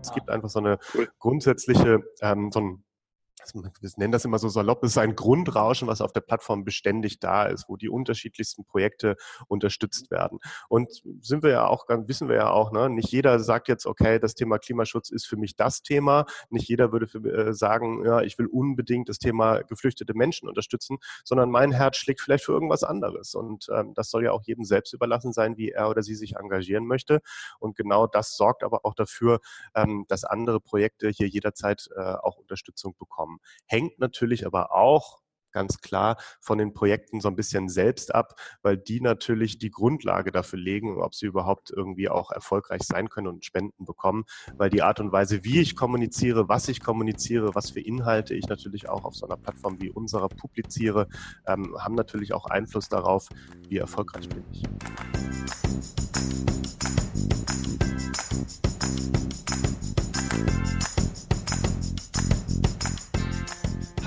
Es gibt einfach so eine grundsätzliche, ähm, so ein wir nennen das immer so salopp, es ist ein Grundrauschen, was auf der Plattform beständig da ist, wo die unterschiedlichsten Projekte unterstützt werden. Und sind wir ja auch, wissen wir ja auch, ne, nicht jeder sagt jetzt, okay, das Thema Klimaschutz ist für mich das Thema. Nicht jeder würde für, äh, sagen, ja, ich will unbedingt das Thema geflüchtete Menschen unterstützen, sondern mein Herz schlägt vielleicht für irgendwas anderes. Und ähm, das soll ja auch jedem selbst überlassen sein, wie er oder sie sich engagieren möchte. Und genau das sorgt aber auch dafür, ähm, dass andere Projekte hier jederzeit äh, auch Unterstützung bekommen. Hängt natürlich aber auch ganz klar von den Projekten so ein bisschen selbst ab, weil die natürlich die Grundlage dafür legen, ob sie überhaupt irgendwie auch erfolgreich sein können und Spenden bekommen, weil die Art und Weise, wie ich kommuniziere, was ich kommuniziere, was für Inhalte ich natürlich auch auf so einer Plattform wie unserer publiziere, ähm, haben natürlich auch Einfluss darauf, wie erfolgreich bin ich.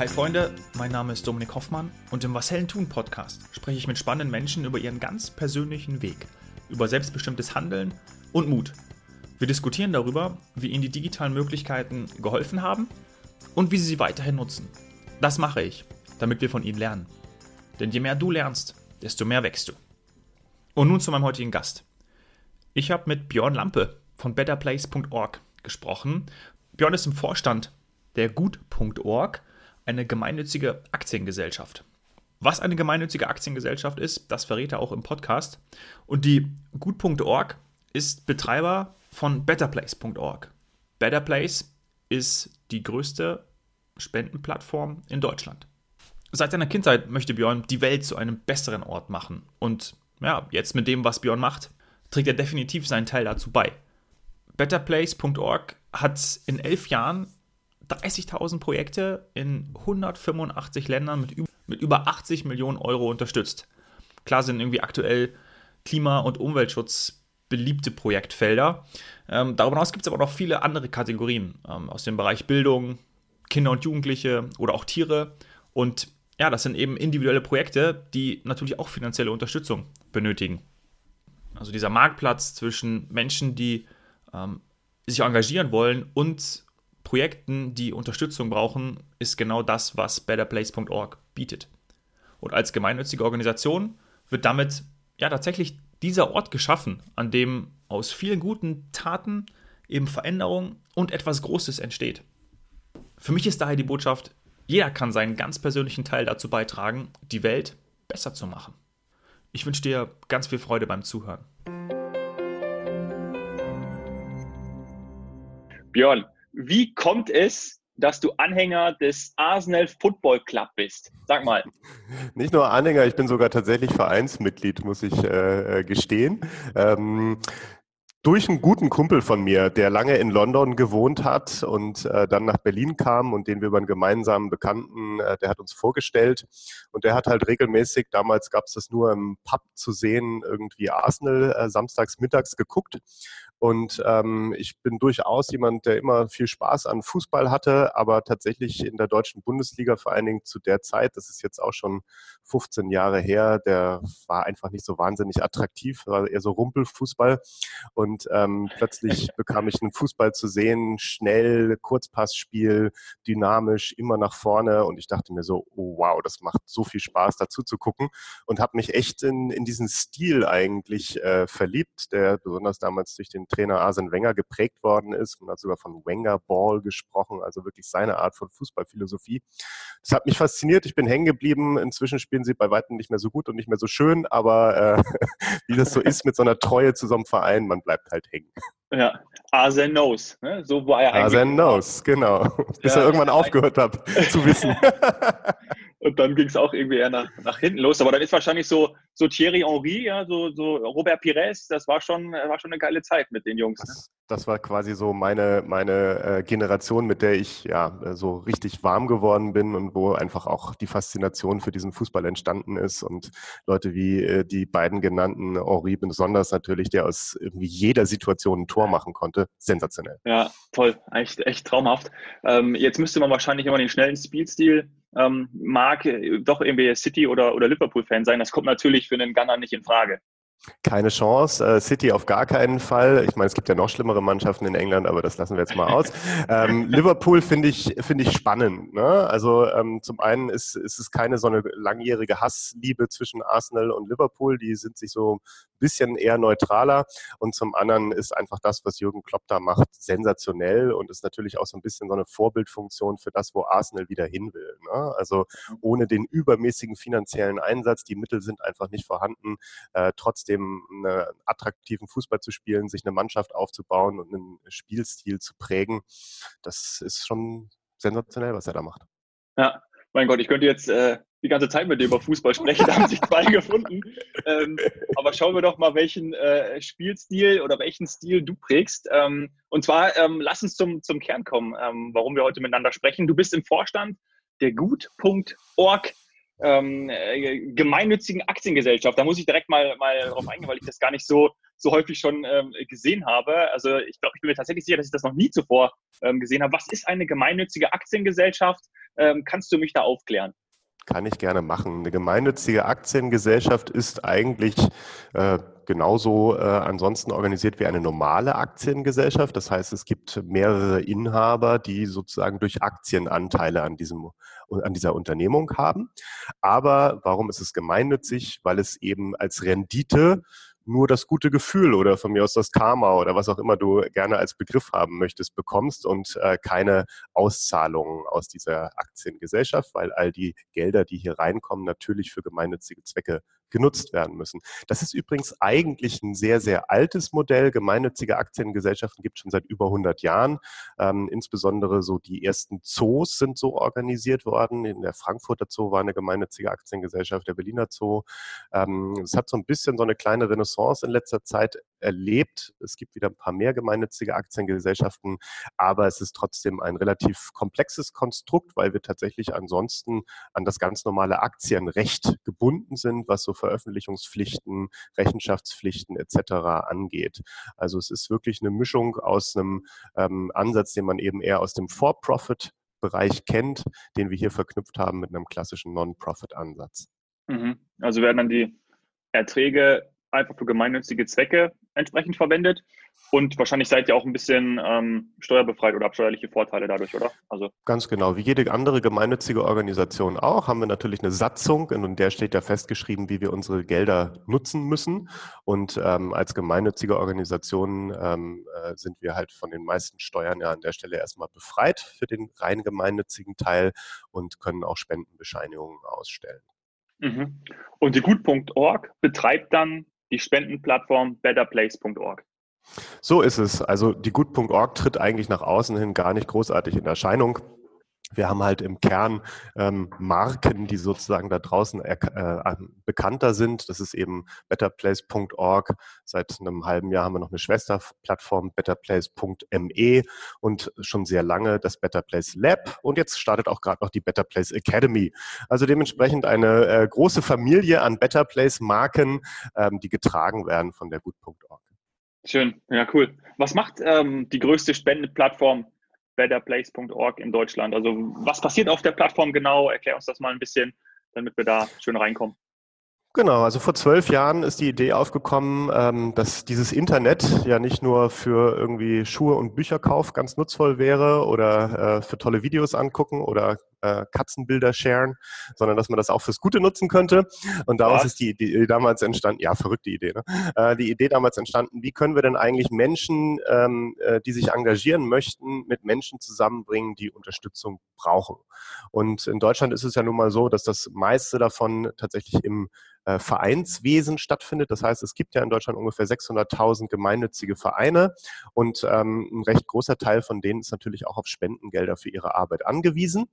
Hi Freunde, mein Name ist Dominik Hoffmann und im Was Hellen tun Podcast spreche ich mit spannenden Menschen über ihren ganz persönlichen Weg, über selbstbestimmtes Handeln und Mut. Wir diskutieren darüber, wie ihnen die digitalen Möglichkeiten geholfen haben und wie sie sie weiterhin nutzen. Das mache ich, damit wir von ihnen lernen. Denn je mehr du lernst, desto mehr wächst du. Und nun zu meinem heutigen Gast. Ich habe mit Björn Lampe von betterplace.org gesprochen. Björn ist im Vorstand der gut.org eine gemeinnützige Aktiengesellschaft. Was eine gemeinnützige Aktiengesellschaft ist, das verrät er auch im Podcast. Und die Gut.org ist Betreiber von betterplace.org. Betterplace ist die größte Spendenplattform in Deutschland. Seit seiner Kindheit möchte Björn die Welt zu einem besseren Ort machen. Und ja, jetzt mit dem, was Björn macht, trägt er definitiv seinen Teil dazu bei. Betterplace.org hat in elf Jahren 30.000 Projekte in 185 Ländern mit, mit über 80 Millionen Euro unterstützt. Klar sind irgendwie aktuell Klima- und Umweltschutz beliebte Projektfelder. Ähm, darüber hinaus gibt es aber noch viele andere Kategorien ähm, aus dem Bereich Bildung, Kinder und Jugendliche oder auch Tiere. Und ja, das sind eben individuelle Projekte, die natürlich auch finanzielle Unterstützung benötigen. Also dieser Marktplatz zwischen Menschen, die ähm, sich engagieren wollen und Projekten, die Unterstützung brauchen, ist genau das, was betterplace.org bietet. Und als gemeinnützige Organisation wird damit ja tatsächlich dieser Ort geschaffen, an dem aus vielen guten Taten eben Veränderung und etwas Großes entsteht. Für mich ist daher die Botschaft, jeder kann seinen ganz persönlichen Teil dazu beitragen, die Welt besser zu machen. Ich wünsche dir ganz viel Freude beim Zuhören. Björn, wie kommt es, dass du Anhänger des Arsenal Football Club bist? Sag mal. Nicht nur Anhänger, ich bin sogar tatsächlich Vereinsmitglied, muss ich äh, äh gestehen. Ähm, durch einen guten Kumpel von mir, der lange in London gewohnt hat und äh, dann nach Berlin kam und den wir über einen gemeinsamen Bekannten, äh, der hat uns vorgestellt und der hat halt regelmäßig, damals gab es das nur im Pub zu sehen, irgendwie Arsenal äh, samstags mittags geguckt und ähm, ich bin durchaus jemand, der immer viel Spaß an Fußball hatte, aber tatsächlich in der deutschen Bundesliga, vor allen Dingen zu der Zeit, das ist jetzt auch schon 15 Jahre her, der war einfach nicht so wahnsinnig attraktiv, war eher so Rumpelfußball. Und ähm, plötzlich bekam ich einen Fußball zu sehen, schnell, Kurzpassspiel, dynamisch, immer nach vorne. Und ich dachte mir so, oh wow, das macht so viel Spaß, dazu zu gucken. Und habe mich echt in, in diesen Stil eigentlich äh, verliebt, der besonders damals durch den Trainer Arsene Wenger geprägt worden ist. Man hat sogar von Wenger Ball gesprochen, also wirklich seine Art von Fußballphilosophie. Das hat mich fasziniert. Ich bin hängen geblieben. Inzwischen spielen sie bei weitem nicht mehr so gut und nicht mehr so schön, aber äh, wie das so ist mit so einer Treue zu so einem Verein, man bleibt halt hängen. Ja, Arsene knows. Ne? So war er eigentlich. Arsene knows, genau. Bis ja, er irgendwann aufgehört hat zu wissen. Und dann ging es auch irgendwie eher nach, nach hinten los. Aber dann ist wahrscheinlich so, so Thierry Henry, ja, so, so Robert Pires, das war schon, war schon eine geile Zeit mit den Jungs. Ne? Das, das war quasi so meine, meine äh, Generation, mit der ich ja so richtig warm geworden bin und wo einfach auch die Faszination für diesen Fußball entstanden ist. Und Leute wie äh, die beiden genannten, Henri besonders natürlich, der aus irgendwie jeder Situation ein Tor machen konnte, sensationell. Ja, toll, echt, echt traumhaft. Ähm, jetzt müsste man wahrscheinlich immer den schnellen Spielstil ähm, mag äh, doch irgendwie City- oder, oder Liverpool-Fan sein. Das kommt natürlich für einen Gunner nicht in Frage. Keine Chance. Äh, City auf gar keinen Fall. Ich meine, es gibt ja noch schlimmere Mannschaften in England, aber das lassen wir jetzt mal aus. ähm, Liverpool finde ich, finde ich spannend. Ne? Also ähm, zum einen ist, ist es keine so eine langjährige Hassliebe zwischen Arsenal und Liverpool. Die sind sich so ein bisschen eher neutraler. Und zum anderen ist einfach das, was Jürgen Klopp da macht, sensationell und ist natürlich auch so ein bisschen so eine Vorbildfunktion für das, wo Arsenal wieder hin will. Ne? Also ohne den übermäßigen finanziellen Einsatz, die Mittel sind einfach nicht vorhanden, äh, trotzdem trotzdem einen attraktiven Fußball zu spielen, sich eine Mannschaft aufzubauen und einen Spielstil zu prägen, das ist schon sensationell, was er da macht. Ja, mein Gott, ich könnte jetzt äh, die ganze Zeit mit dir über Fußball sprechen, da haben sich zwei gefunden. Ähm, aber schauen wir doch mal, welchen äh, Spielstil oder welchen Stil du prägst. Ähm, und zwar, ähm, lass uns zum, zum Kern kommen, ähm, warum wir heute miteinander sprechen. Du bist im Vorstand der Gut.org ähm, äh, gemeinnützigen Aktiengesellschaft. Da muss ich direkt mal, mal drauf eingehen, weil ich das gar nicht so, so häufig schon ähm, gesehen habe. Also ich glaube, ich bin mir tatsächlich sicher, dass ich das noch nie zuvor ähm, gesehen habe. Was ist eine gemeinnützige Aktiengesellschaft? Ähm, kannst du mich da aufklären? Kann ich gerne machen. Eine gemeinnützige Aktiengesellschaft ist eigentlich äh, genauso äh, ansonsten organisiert wie eine normale Aktiengesellschaft. Das heißt, es gibt mehrere Inhaber, die sozusagen durch Aktienanteile an, diesem, an dieser Unternehmung haben. Aber warum ist es gemeinnützig? Weil es eben als Rendite nur das gute Gefühl oder von mir aus das Karma oder was auch immer du gerne als Begriff haben möchtest, bekommst und äh, keine Auszahlungen aus dieser Aktiengesellschaft, weil all die Gelder, die hier reinkommen, natürlich für gemeinnützige Zwecke genutzt werden müssen. Das ist übrigens eigentlich ein sehr, sehr altes Modell. Gemeinnützige Aktiengesellschaften gibt es schon seit über 100 Jahren. Ähm, insbesondere so die ersten Zoos sind so organisiert worden. In der Frankfurter Zoo war eine gemeinnützige Aktiengesellschaft, der Berliner Zoo. Ähm, es hat so ein bisschen so eine kleine Renaissance in letzter Zeit erlebt. Es gibt wieder ein paar mehr gemeinnützige Aktiengesellschaften, aber es ist trotzdem ein relativ komplexes Konstrukt, weil wir tatsächlich ansonsten an das ganz normale Aktienrecht gebunden sind, was so Veröffentlichungspflichten, Rechenschaftspflichten etc. angeht. Also es ist wirklich eine Mischung aus einem ähm, Ansatz, den man eben eher aus dem For-Profit Bereich kennt, den wir hier verknüpft haben mit einem klassischen Non-Profit-Ansatz. Mhm. Also werden dann die Erträge einfach für gemeinnützige Zwecke entsprechend verwendet. Und wahrscheinlich seid ihr auch ein bisschen ähm, steuerbefreit oder habt steuerliche Vorteile dadurch, oder? Also Ganz genau. Wie jede andere gemeinnützige Organisation auch, haben wir natürlich eine Satzung, in der steht ja festgeschrieben, wie wir unsere Gelder nutzen müssen. Und ähm, als gemeinnützige Organisation ähm, äh, sind wir halt von den meisten Steuern ja an der Stelle erstmal befreit für den rein gemeinnützigen Teil und können auch Spendenbescheinigungen ausstellen. Mhm. Und die Gut.org betreibt dann die Spendenplattform betterplace.org. So ist es. Also die Gut.org tritt eigentlich nach außen hin gar nicht großartig in Erscheinung. Wir haben halt im Kern ähm, Marken, die sozusagen da draußen äh, bekannter sind. Das ist eben betterplace.org. Seit einem halben Jahr haben wir noch eine Schwesterplattform, betterplace.me und schon sehr lange das Betterplace Lab. Und jetzt startet auch gerade noch die Betterplace Academy. Also dementsprechend eine äh, große Familie an Betterplace-Marken, ähm, die getragen werden von der Gut.org. Schön, ja cool. Was macht ähm, die größte Spendenplattform betterplace.org in Deutschland. Also was passiert auf der Plattform genau? Erklär uns das mal ein bisschen, damit wir da schön reinkommen. Genau, also vor zwölf Jahren ist die Idee aufgekommen, ähm, dass dieses Internet ja nicht nur für irgendwie Schuhe und Bücherkauf ganz nutzvoll wäre oder äh, für tolle Videos angucken oder äh, Katzenbilder sharen, sondern dass man das auch fürs Gute nutzen könnte. Und daraus ja. ist die Idee damals entstanden, ja, verrückte Idee, ne? Äh, die Idee damals entstanden, wie können wir denn eigentlich Menschen, ähm, äh, die sich engagieren möchten, mit Menschen zusammenbringen, die Unterstützung brauchen. Und in Deutschland ist es ja nun mal so, dass das meiste davon tatsächlich im äh, Vereinswesen stattfindet. Das heißt, es gibt ja in Deutschland ungefähr 600.000 gemeinnützige Vereine und ähm, ein recht großer Teil von denen ist natürlich auch auf Spendengelder für ihre Arbeit angewiesen.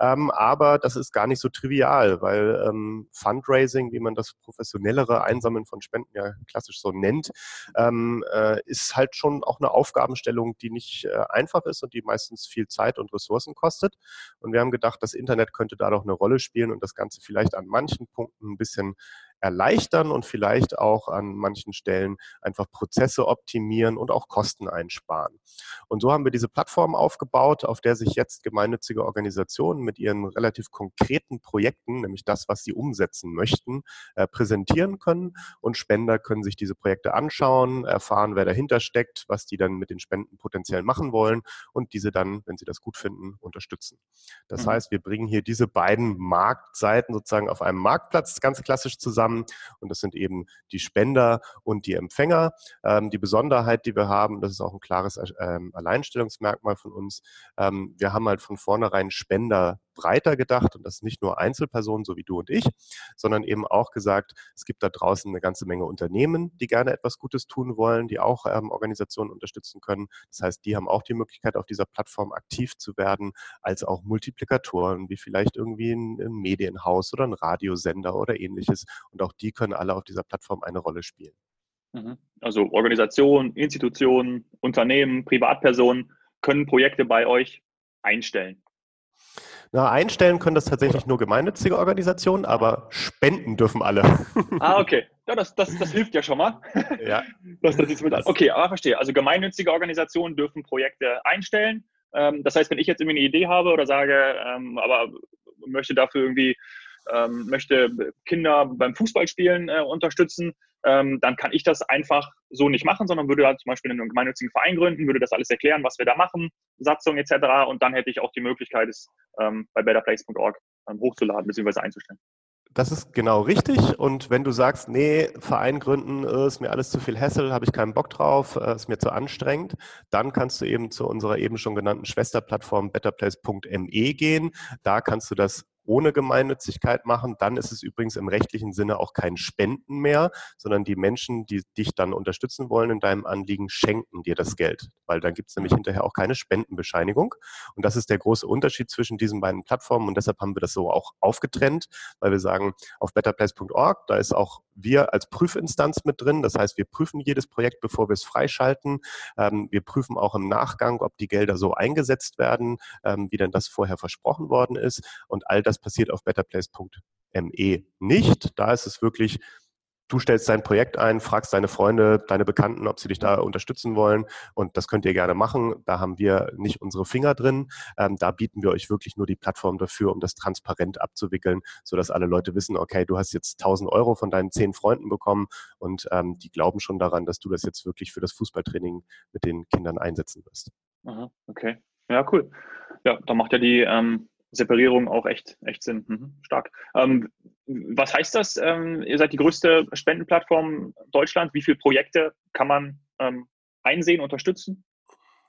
Ähm, aber das ist gar nicht so trivial, weil ähm, Fundraising, wie man das professionellere Einsammeln von Spenden ja klassisch so nennt, ähm, äh, ist halt schon auch eine Aufgabenstellung, die nicht äh, einfach ist und die meistens viel Zeit und Ressourcen kostet. Und wir haben gedacht, das Internet könnte da doch eine Rolle spielen und das Ganze vielleicht an manchen Punkten ein bisschen erleichtern und vielleicht auch an manchen Stellen einfach Prozesse optimieren und auch Kosten einsparen. Und so haben wir diese Plattform aufgebaut, auf der sich jetzt gemeinnützige Organisationen mit ihren relativ konkreten Projekten, nämlich das, was sie umsetzen möchten, äh, präsentieren können. Und Spender können sich diese Projekte anschauen, erfahren, wer dahinter steckt, was die dann mit den Spenden potenziell machen wollen und diese dann, wenn sie das gut finden, unterstützen. Das mhm. heißt, wir bringen hier diese beiden Marktseiten sozusagen auf einem Marktplatz ganz klassisch zusammen. Und das sind eben die Spender und die Empfänger. Ähm, die Besonderheit, die wir haben, das ist auch ein klares ähm, Alleinstellungsmerkmal von uns. Ähm, wir haben halt von vornherein Spender breiter gedacht und das nicht nur Einzelpersonen, so wie du und ich, sondern eben auch gesagt, es gibt da draußen eine ganze Menge Unternehmen, die gerne etwas Gutes tun wollen, die auch ähm, Organisationen unterstützen können. Das heißt, die haben auch die Möglichkeit, auf dieser Plattform aktiv zu werden, als auch Multiplikatoren, wie vielleicht irgendwie ein, ein Medienhaus oder ein Radiosender oder ähnliches. Und auch die können alle auf dieser Plattform eine Rolle spielen. Mhm. Also Organisationen, Institutionen, Unternehmen, Privatpersonen können Projekte bei euch einstellen. Na, einstellen können das tatsächlich nur gemeinnützige Organisationen, aber spenden dürfen alle. Ah, okay. Ja, das, das, das hilft ja schon mal. Ja. Das, das ist mit, okay, aber verstehe. Also gemeinnützige Organisationen dürfen Projekte einstellen. Ähm, das heißt, wenn ich jetzt irgendwie eine Idee habe oder sage, ähm, aber möchte dafür irgendwie ähm, möchte Kinder beim Fußballspielen äh, unterstützen, ähm, dann kann ich das einfach so nicht machen, sondern würde dann zum Beispiel einen gemeinnützigen Verein gründen, würde das alles erklären, was wir da machen, Satzung etc. Und dann hätte ich auch die Möglichkeit, es ähm, bei betterplace.org ähm, hochzuladen bzw. einzustellen. Das ist genau richtig. Und wenn du sagst, nee, Verein gründen äh, ist mir alles zu viel Hassel, habe ich keinen Bock drauf, äh, ist mir zu anstrengend, dann kannst du eben zu unserer eben schon genannten Schwesterplattform betterplace.me gehen. Da kannst du das ohne Gemeinnützigkeit machen, dann ist es übrigens im rechtlichen Sinne auch kein Spenden mehr, sondern die Menschen, die dich dann unterstützen wollen in deinem Anliegen, schenken dir das Geld, weil dann gibt es nämlich hinterher auch keine Spendenbescheinigung. Und das ist der große Unterschied zwischen diesen beiden Plattformen. Und deshalb haben wir das so auch aufgetrennt, weil wir sagen, auf betterplace.org, da ist auch wir als Prüfinstanz mit drin. Das heißt, wir prüfen jedes Projekt, bevor wir es freischalten. Ähm, wir prüfen auch im Nachgang, ob die Gelder so eingesetzt werden, ähm, wie denn das vorher versprochen worden ist. Und all das passiert auf betterplace.me nicht. Da ist es wirklich Du stellst dein Projekt ein, fragst deine Freunde, deine Bekannten, ob sie dich da unterstützen wollen. Und das könnt ihr gerne machen. Da haben wir nicht unsere Finger drin. Ähm, da bieten wir euch wirklich nur die Plattform dafür, um das transparent abzuwickeln, sodass alle Leute wissen, okay, du hast jetzt 1000 Euro von deinen zehn Freunden bekommen und ähm, die glauben schon daran, dass du das jetzt wirklich für das Fußballtraining mit den Kindern einsetzen wirst. Aha, okay. Ja, cool. Ja, da macht ja die ähm, Separierung auch echt, echt Sinn. Mhm, stark. Ähm, was heißt das? Ähm, ihr seid die größte Spendenplattform Deutschland. Wie viele Projekte kann man ähm, einsehen, unterstützen?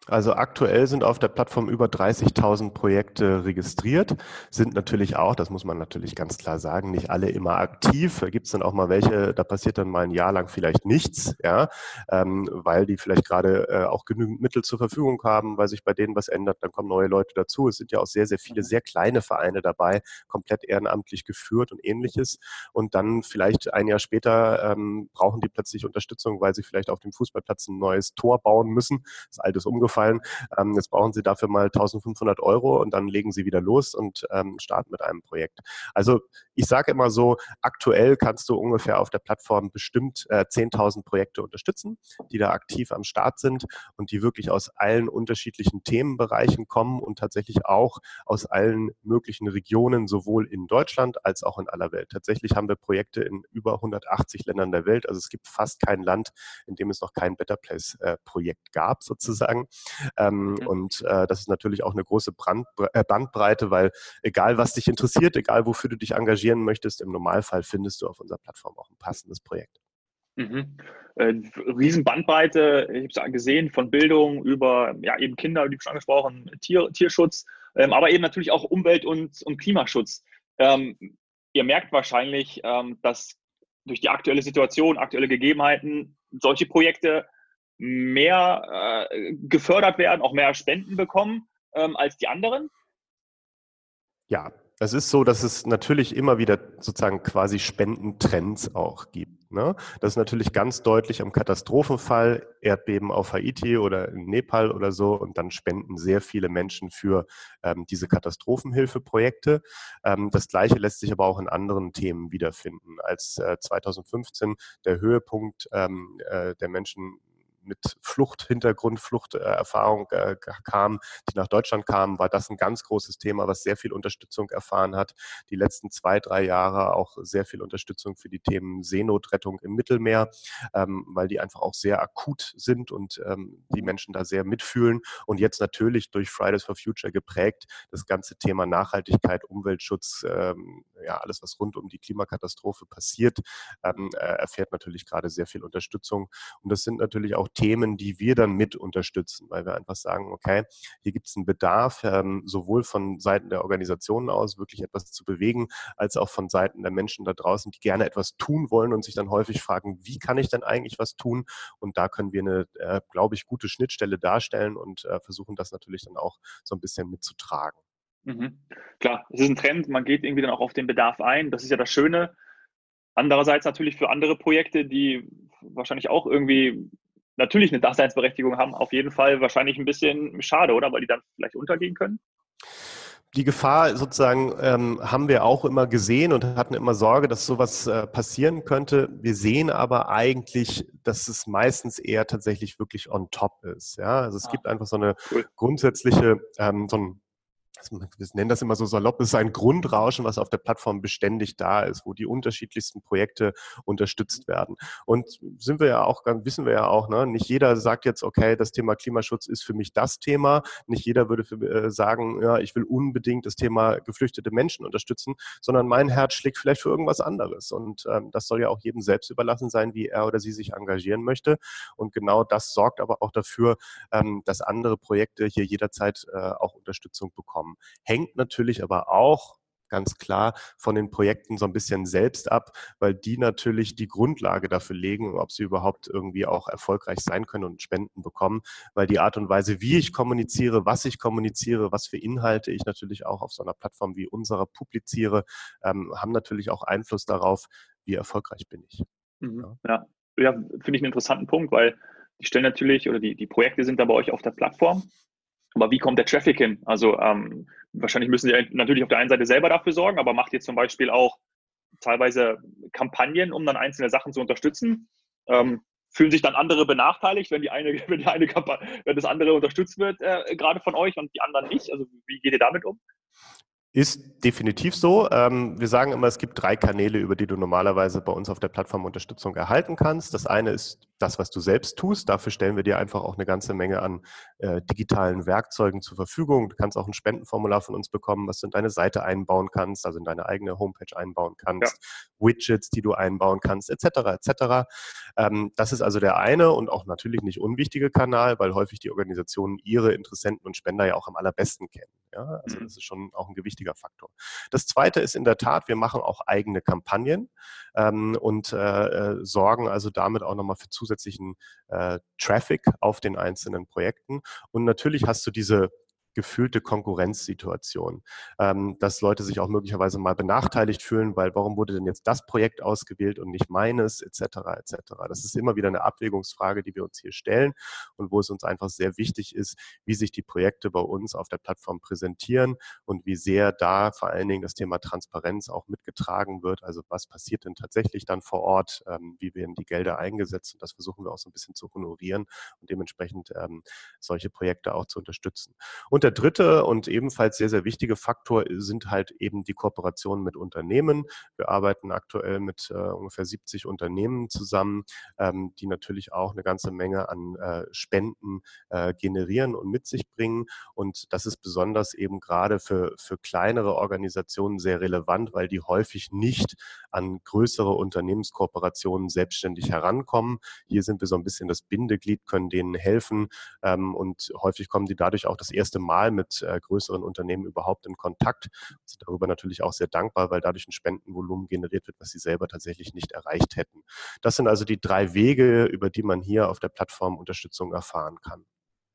Also aktuell sind auf der Plattform über 30.000 Projekte registriert, sind natürlich auch, das muss man natürlich ganz klar sagen, nicht alle immer aktiv. Da gibt es dann auch mal welche, da passiert dann mal ein Jahr lang vielleicht nichts, ja, ähm, weil die vielleicht gerade äh, auch genügend Mittel zur Verfügung haben, weil sich bei denen was ändert, dann kommen neue Leute dazu. Es sind ja auch sehr, sehr viele sehr kleine Vereine dabei, komplett ehrenamtlich geführt und ähnliches. Und dann vielleicht ein Jahr später ähm, brauchen die plötzlich Unterstützung, weil sie vielleicht auf dem Fußballplatz ein neues Tor bauen müssen. Das alte ist umgefallen gefallen. Ähm, jetzt brauchen Sie dafür mal 1500 Euro und dann legen Sie wieder los und ähm, starten mit einem Projekt. Also ich sage immer so, aktuell kannst du ungefähr auf der Plattform bestimmt äh, 10.000 Projekte unterstützen, die da aktiv am Start sind und die wirklich aus allen unterschiedlichen Themenbereichen kommen und tatsächlich auch aus allen möglichen Regionen, sowohl in Deutschland als auch in aller Welt. Tatsächlich haben wir Projekte in über 180 Ländern der Welt. Also es gibt fast kein Land, in dem es noch kein Better Place äh, Projekt gab, sozusagen. Ähm, mhm. Und äh, das ist natürlich auch eine große Brand, äh, Bandbreite, weil egal was dich interessiert, egal wofür du dich engagieren möchtest, im Normalfall findest du auf unserer Plattform auch ein passendes Projekt. Mhm. Äh, Riesenbandbreite, ich habe gesehen, von Bildung über ja, eben Kinder, wie schon angesprochen, Tier, Tierschutz, ähm, aber eben natürlich auch Umwelt- und, und Klimaschutz. Ähm, ihr merkt wahrscheinlich, ähm, dass durch die aktuelle Situation, aktuelle Gegebenheiten solche Projekte mehr äh, gefördert werden, auch mehr Spenden bekommen ähm, als die anderen? Ja, es ist so, dass es natürlich immer wieder sozusagen quasi Spendentrends auch gibt. Ne? Das ist natürlich ganz deutlich am Katastrophenfall, Erdbeben auf Haiti oder in Nepal oder so. Und dann spenden sehr viele Menschen für ähm, diese Katastrophenhilfeprojekte. Ähm, das Gleiche lässt sich aber auch in anderen Themen wiederfinden. Als äh, 2015 der Höhepunkt ähm, äh, der Menschen mit Fluchthintergrund, Fluchterfahrung äh, kamen, die nach Deutschland kamen, war das ein ganz großes Thema, was sehr viel Unterstützung erfahren hat. Die letzten zwei, drei Jahre auch sehr viel Unterstützung für die Themen Seenotrettung im Mittelmeer, ähm, weil die einfach auch sehr akut sind und ähm, die Menschen da sehr mitfühlen. Und jetzt natürlich durch Fridays for Future geprägt, das ganze Thema Nachhaltigkeit, Umweltschutz, ähm, ja, alles, was rund um die Klimakatastrophe passiert, ähm, äh, erfährt natürlich gerade sehr viel Unterstützung. Und das sind natürlich auch Themen, die wir dann mit unterstützen, weil wir einfach sagen, okay, hier gibt es einen Bedarf, ähm, sowohl von Seiten der Organisationen aus, wirklich etwas zu bewegen, als auch von Seiten der Menschen da draußen, die gerne etwas tun wollen und sich dann häufig fragen, wie kann ich denn eigentlich was tun? Und da können wir eine, äh, glaube ich, gute Schnittstelle darstellen und äh, versuchen das natürlich dann auch so ein bisschen mitzutragen. Mhm. Klar, es ist ein Trend, man geht irgendwie dann auch auf den Bedarf ein. Das ist ja das Schöne. Andererseits natürlich für andere Projekte, die wahrscheinlich auch irgendwie natürlich eine Daseinsberechtigung haben, auf jeden Fall wahrscheinlich ein bisschen schade, oder? Weil die dann vielleicht untergehen können? Die Gefahr sozusagen ähm, haben wir auch immer gesehen und hatten immer Sorge, dass sowas äh, passieren könnte. Wir sehen aber eigentlich, dass es meistens eher tatsächlich wirklich on top ist. Ja, also es ah, gibt einfach so eine cool. grundsätzliche, ähm, so ein wir nennen das immer so salopp, es ist ein Grundrauschen, was auf der Plattform beständig da ist, wo die unterschiedlichsten Projekte unterstützt werden. Und sind wir ja auch, wissen wir ja auch, ne, nicht jeder sagt jetzt, okay, das Thema Klimaschutz ist für mich das Thema. Nicht jeder würde für, äh, sagen, ja, ich will unbedingt das Thema geflüchtete Menschen unterstützen, sondern mein Herz schlägt vielleicht für irgendwas anderes. Und ähm, das soll ja auch jedem selbst überlassen sein, wie er oder sie sich engagieren möchte. Und genau das sorgt aber auch dafür, ähm, dass andere Projekte hier jederzeit äh, auch Unterstützung bekommen haben. Hängt natürlich aber auch ganz klar von den Projekten so ein bisschen selbst ab, weil die natürlich die Grundlage dafür legen, ob sie überhaupt irgendwie auch erfolgreich sein können und Spenden bekommen, weil die Art und Weise, wie ich kommuniziere, was ich kommuniziere, was für Inhalte ich natürlich auch auf so einer Plattform wie unserer publiziere, ähm, haben natürlich auch Einfluss darauf, wie erfolgreich bin ich. Mhm. Ja, ja finde ich einen interessanten Punkt, weil die stellen natürlich oder die, die Projekte sind da bei euch auf der Plattform aber wie kommt der Traffic hin? Also ähm, wahrscheinlich müssen Sie natürlich auf der einen Seite selber dafür sorgen, aber macht ihr zum Beispiel auch teilweise Kampagnen, um dann einzelne Sachen zu unterstützen? Ähm, fühlen sich dann andere benachteiligt, wenn die eine, wenn die eine wenn das andere unterstützt wird, äh, gerade von euch und die anderen nicht? Also wie geht ihr damit um? Ist definitiv so. Ähm, wir sagen immer, es gibt drei Kanäle, über die du normalerweise bei uns auf der Plattform Unterstützung erhalten kannst. Das eine ist das, was du selbst tust. Dafür stellen wir dir einfach auch eine ganze Menge an äh, digitalen Werkzeugen zur Verfügung. Du kannst auch ein Spendenformular von uns bekommen, was du in deine Seite einbauen kannst, also in deine eigene Homepage einbauen kannst, ja. Widgets, die du einbauen kannst, etc. etc. Ähm, das ist also der eine und auch natürlich nicht unwichtige Kanal, weil häufig die Organisationen ihre Interessenten und Spender ja auch am allerbesten kennen. Ja? Also mhm. das ist schon auch ein gewichtiger Faktor. Das zweite ist in der Tat, wir machen auch eigene Kampagnen ähm, und äh, äh sorgen also damit auch nochmal für zusätzliche zusätzlichen äh, Traffic auf den einzelnen Projekten. Und natürlich hast du diese gefühlte Konkurrenzsituation, ähm, dass Leute sich auch möglicherweise mal benachteiligt fühlen, weil warum wurde denn jetzt das Projekt ausgewählt und nicht meines, etc. etc. Das ist immer wieder eine Abwägungsfrage, die wir uns hier stellen und wo es uns einfach sehr wichtig ist, wie sich die Projekte bei uns auf der Plattform präsentieren und wie sehr da vor allen Dingen das Thema Transparenz auch mitgetragen wird. Also was passiert denn tatsächlich dann vor Ort, ähm, wie werden die Gelder eingesetzt und das versuchen wir auch so ein bisschen zu honorieren und dementsprechend ähm, solche Projekte auch zu unterstützen. Und der dritte und ebenfalls sehr, sehr wichtige Faktor sind halt eben die Kooperationen mit Unternehmen. Wir arbeiten aktuell mit äh, ungefähr 70 Unternehmen zusammen, ähm, die natürlich auch eine ganze Menge an äh, Spenden äh, generieren und mit sich bringen. Und das ist besonders eben gerade für, für kleinere Organisationen sehr relevant, weil die häufig nicht an größere Unternehmenskooperationen selbstständig herankommen. Hier sind wir so ein bisschen das Bindeglied, können denen helfen ähm, und häufig kommen die dadurch auch das erste Mal Mal mit äh, größeren Unternehmen überhaupt in Kontakt. Sind darüber natürlich auch sehr dankbar, weil dadurch ein Spendenvolumen generiert wird, was sie selber tatsächlich nicht erreicht hätten. Das sind also die drei Wege, über die man hier auf der Plattform Unterstützung erfahren kann.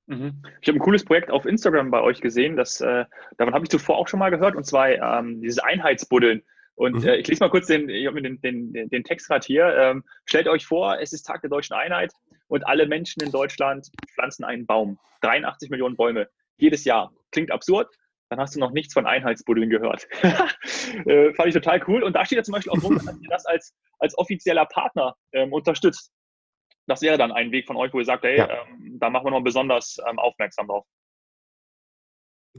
Mhm. Ich habe ein cooles Projekt auf Instagram bei euch gesehen. Das, äh, davon habe ich zuvor auch schon mal gehört, und zwar ähm, dieses Einheitsbuddeln Und mhm. äh, ich lese mal kurz den, ich den, den, den Text gerade hier. Ähm, stellt euch vor, es ist Tag der deutschen Einheit und alle Menschen in Deutschland pflanzen einen Baum. 83 Millionen Bäume jedes Jahr. Klingt absurd, dann hast du noch nichts von Einheitsbuddeln gehört. äh, fand ich total cool. Und da steht ja zum Beispiel auch drum, dass ihr das als, als offizieller Partner ähm, unterstützt. Das wäre dann ein Weg von euch, wo ihr sagt, hey, ja. ähm, da machen wir noch besonders ähm, aufmerksam drauf.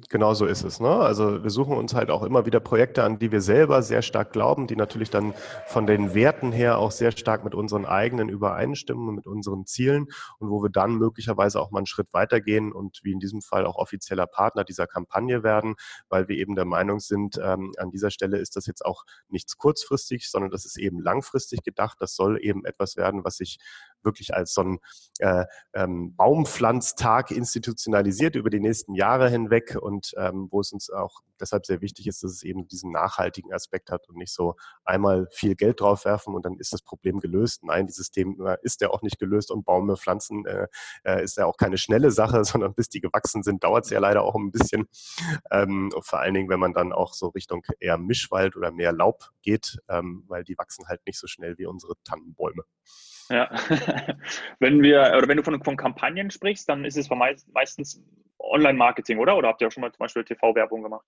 Genau so ist es. Ne? Also wir suchen uns halt auch immer wieder Projekte an, die wir selber sehr stark glauben, die natürlich dann von den Werten her auch sehr stark mit unseren eigenen übereinstimmen mit unseren Zielen und wo wir dann möglicherweise auch mal einen Schritt weitergehen und wie in diesem Fall auch offizieller Partner dieser Kampagne werden, weil wir eben der Meinung sind, ähm, an dieser Stelle ist das jetzt auch nichts kurzfristig, sondern das ist eben langfristig gedacht. Das soll eben etwas werden, was sich wirklich als so ein äh, ähm, Baumpflanztag institutionalisiert über die nächsten Jahre hinweg und ähm, wo es uns auch deshalb sehr wichtig ist, dass es eben diesen nachhaltigen Aspekt hat und nicht so einmal viel Geld draufwerfen und dann ist das Problem gelöst. Nein, dieses Thema ist ja auch nicht gelöst und Bäume pflanzen äh, äh, ist ja auch keine schnelle Sache, sondern bis die gewachsen sind, dauert es ja leider auch ein bisschen. Ähm, vor allen Dingen, wenn man dann auch so Richtung eher Mischwald oder mehr Laub geht, ähm, weil die wachsen halt nicht so schnell wie unsere Tannenbäume. Ja, wenn wir, oder wenn du von, von Kampagnen sprichst, dann ist es meistens Online-Marketing, oder? Oder habt ihr auch schon mal zum Beispiel TV-Werbung gemacht?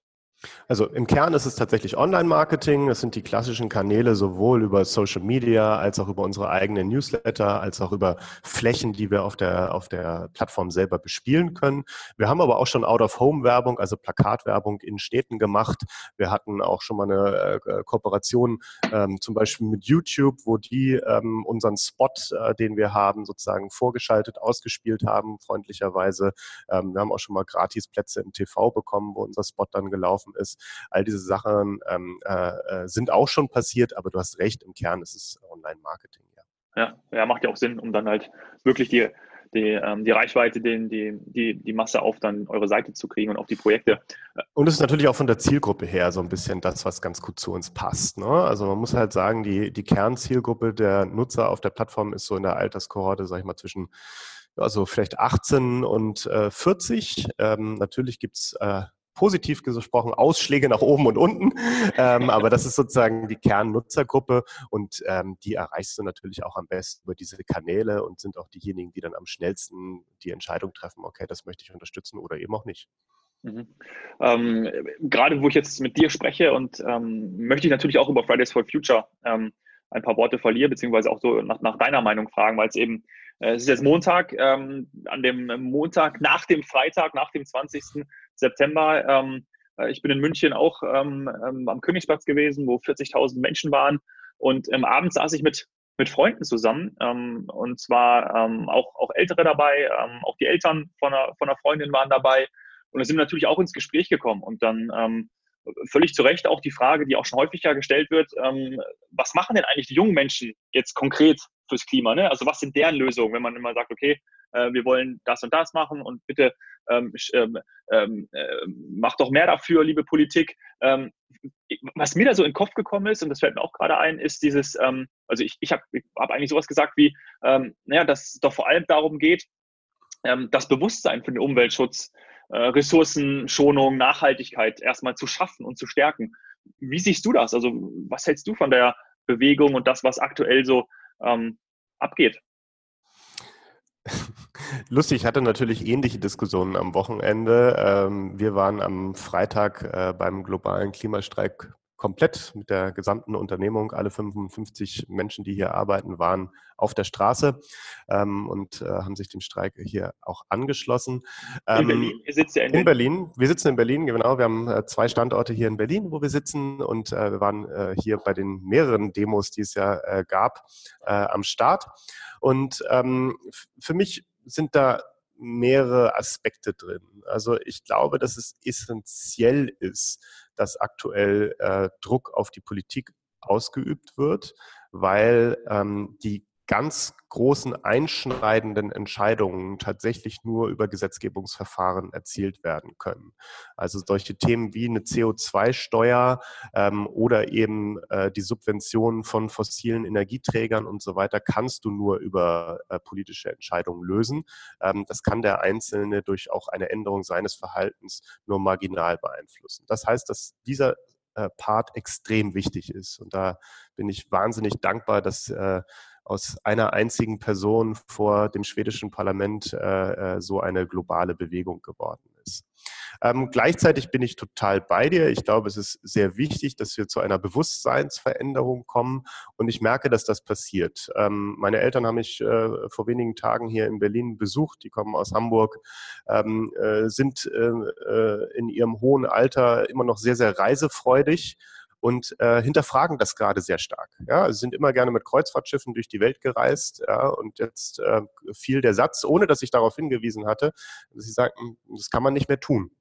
Also im Kern ist es tatsächlich Online-Marketing. Das sind die klassischen Kanäle sowohl über Social Media als auch über unsere eigenen Newsletter, als auch über Flächen, die wir auf der, auf der Plattform selber bespielen können. Wir haben aber auch schon Out-of-Home-Werbung, also Plakatwerbung in Städten gemacht. Wir hatten auch schon mal eine äh, Kooperation ähm, zum Beispiel mit YouTube, wo die ähm, unseren Spot, äh, den wir haben, sozusagen vorgeschaltet, ausgespielt haben, freundlicherweise. Ähm, wir haben auch schon mal Gratisplätze im TV bekommen, wo unser Spot dann gelaufen gelaufen ist. All diese Sachen ähm, äh, äh, sind auch schon passiert, aber du hast recht, im Kern ist es Online-Marketing. Ja. ja, ja, macht ja auch Sinn, um dann halt wirklich die die, ähm, die Reichweite, den, die, die, die Masse auf dann eure Seite zu kriegen und auf die Projekte. Und es ist natürlich auch von der Zielgruppe her so ein bisschen das, was ganz gut zu uns passt. Ne? Also man muss halt sagen, die, die Kernzielgruppe der Nutzer auf der Plattform ist so in der Alterskohorte, sag ich mal, zwischen also vielleicht 18 und äh, 40. Ähm, natürlich gibt's äh, positiv gesprochen Ausschläge nach oben und unten. Ähm, aber das ist sozusagen die Kernnutzergruppe und ähm, die erreichst du natürlich auch am besten über diese Kanäle und sind auch diejenigen, die dann am schnellsten die Entscheidung treffen, okay, das möchte ich unterstützen oder eben auch nicht. Mhm. Ähm, gerade wo ich jetzt mit dir spreche und ähm, möchte ich natürlich auch über Fridays for Future ähm, ein paar Worte verlieren, beziehungsweise auch so nach, nach deiner Meinung fragen, weil es eben, äh, es ist jetzt Montag, ähm, an dem Montag nach dem Freitag, nach dem 20. September. Ähm, äh, ich bin in München auch ähm, ähm, am Königsplatz gewesen, wo 40.000 Menschen waren. Und ähm, abends saß ich mit, mit Freunden zusammen. Ähm, und zwar ähm, auch, auch Ältere dabei, ähm, auch die Eltern von einer, von einer Freundin waren dabei. Und da sind natürlich auch ins Gespräch gekommen. Und dann völlig zu Recht auch die Frage, die auch schon häufiger gestellt wird, ähm, was machen denn eigentlich die jungen Menschen jetzt konkret fürs Klima? Ne? Also was sind deren Lösungen, wenn man immer sagt, okay, äh, wir wollen das und das machen und bitte ähm, ähm, ähm, äh, macht doch mehr dafür, liebe Politik. Ähm, was mir da so in den Kopf gekommen ist, und das fällt mir auch gerade ein, ist dieses, ähm, also ich, ich habe hab eigentlich sowas gesagt wie, naja, dass es doch vor allem darum geht, das Bewusstsein für den Umweltschutz, äh, Ressourcenschonung, Nachhaltigkeit erstmal zu schaffen und zu stärken. Wie siehst du das? Also was hältst du von der Bewegung und das, was aktuell so abgeht? Lustig, ich hatte natürlich ähnliche Diskussionen am Wochenende. Ähm, wir waren am Freitag äh, beim globalen Klimastreik komplett mit der gesamten Unternehmung. Alle 55 Menschen, die hier arbeiten, waren auf der Straße ähm, und äh, haben sich dem Streik hier auch angeschlossen. in Berlin? Ihr sitzt ja in, in Berlin. Wir sitzen in Berlin, genau. Wir haben äh, zwei Standorte hier in Berlin, wo wir sitzen und wir waren hier bei den mehreren Demos, die es ja gab, am Start. Und ähm, für mich sind da mehrere Aspekte drin. Also ich glaube, dass es essentiell ist, dass aktuell äh, Druck auf die Politik ausgeübt wird, weil ähm, die ganz großen einschneidenden Entscheidungen tatsächlich nur über Gesetzgebungsverfahren erzielt werden können. Also solche Themen wie eine CO2-Steuer ähm, oder eben äh, die Subventionen von fossilen Energieträgern und so weiter kannst du nur über äh, politische Entscheidungen lösen. Ähm, das kann der Einzelne durch auch eine Änderung seines Verhaltens nur marginal beeinflussen. Das heißt, dass dieser äh, Part extrem wichtig ist. Und da bin ich wahnsinnig dankbar, dass äh, aus einer einzigen Person vor dem schwedischen Parlament äh, äh, so eine globale Bewegung geworden ist. Ähm, gleichzeitig bin ich total bei dir. Ich glaube, es ist sehr wichtig, dass wir zu einer Bewusstseinsveränderung kommen. Und ich merke, dass das passiert. Ähm, meine Eltern haben mich äh, vor wenigen Tagen hier in Berlin besucht. Die kommen aus Hamburg, ähm, äh, sind äh, äh in ihrem hohen Alter immer noch sehr, sehr reisefreudig und äh, hinterfragen das gerade sehr stark. Ja, sie sind immer gerne mit Kreuzfahrtschiffen durch die Welt gereist ja, und jetzt äh, fiel der Satz, ohne dass ich darauf hingewiesen hatte, dass sie sagten, das kann man nicht mehr tun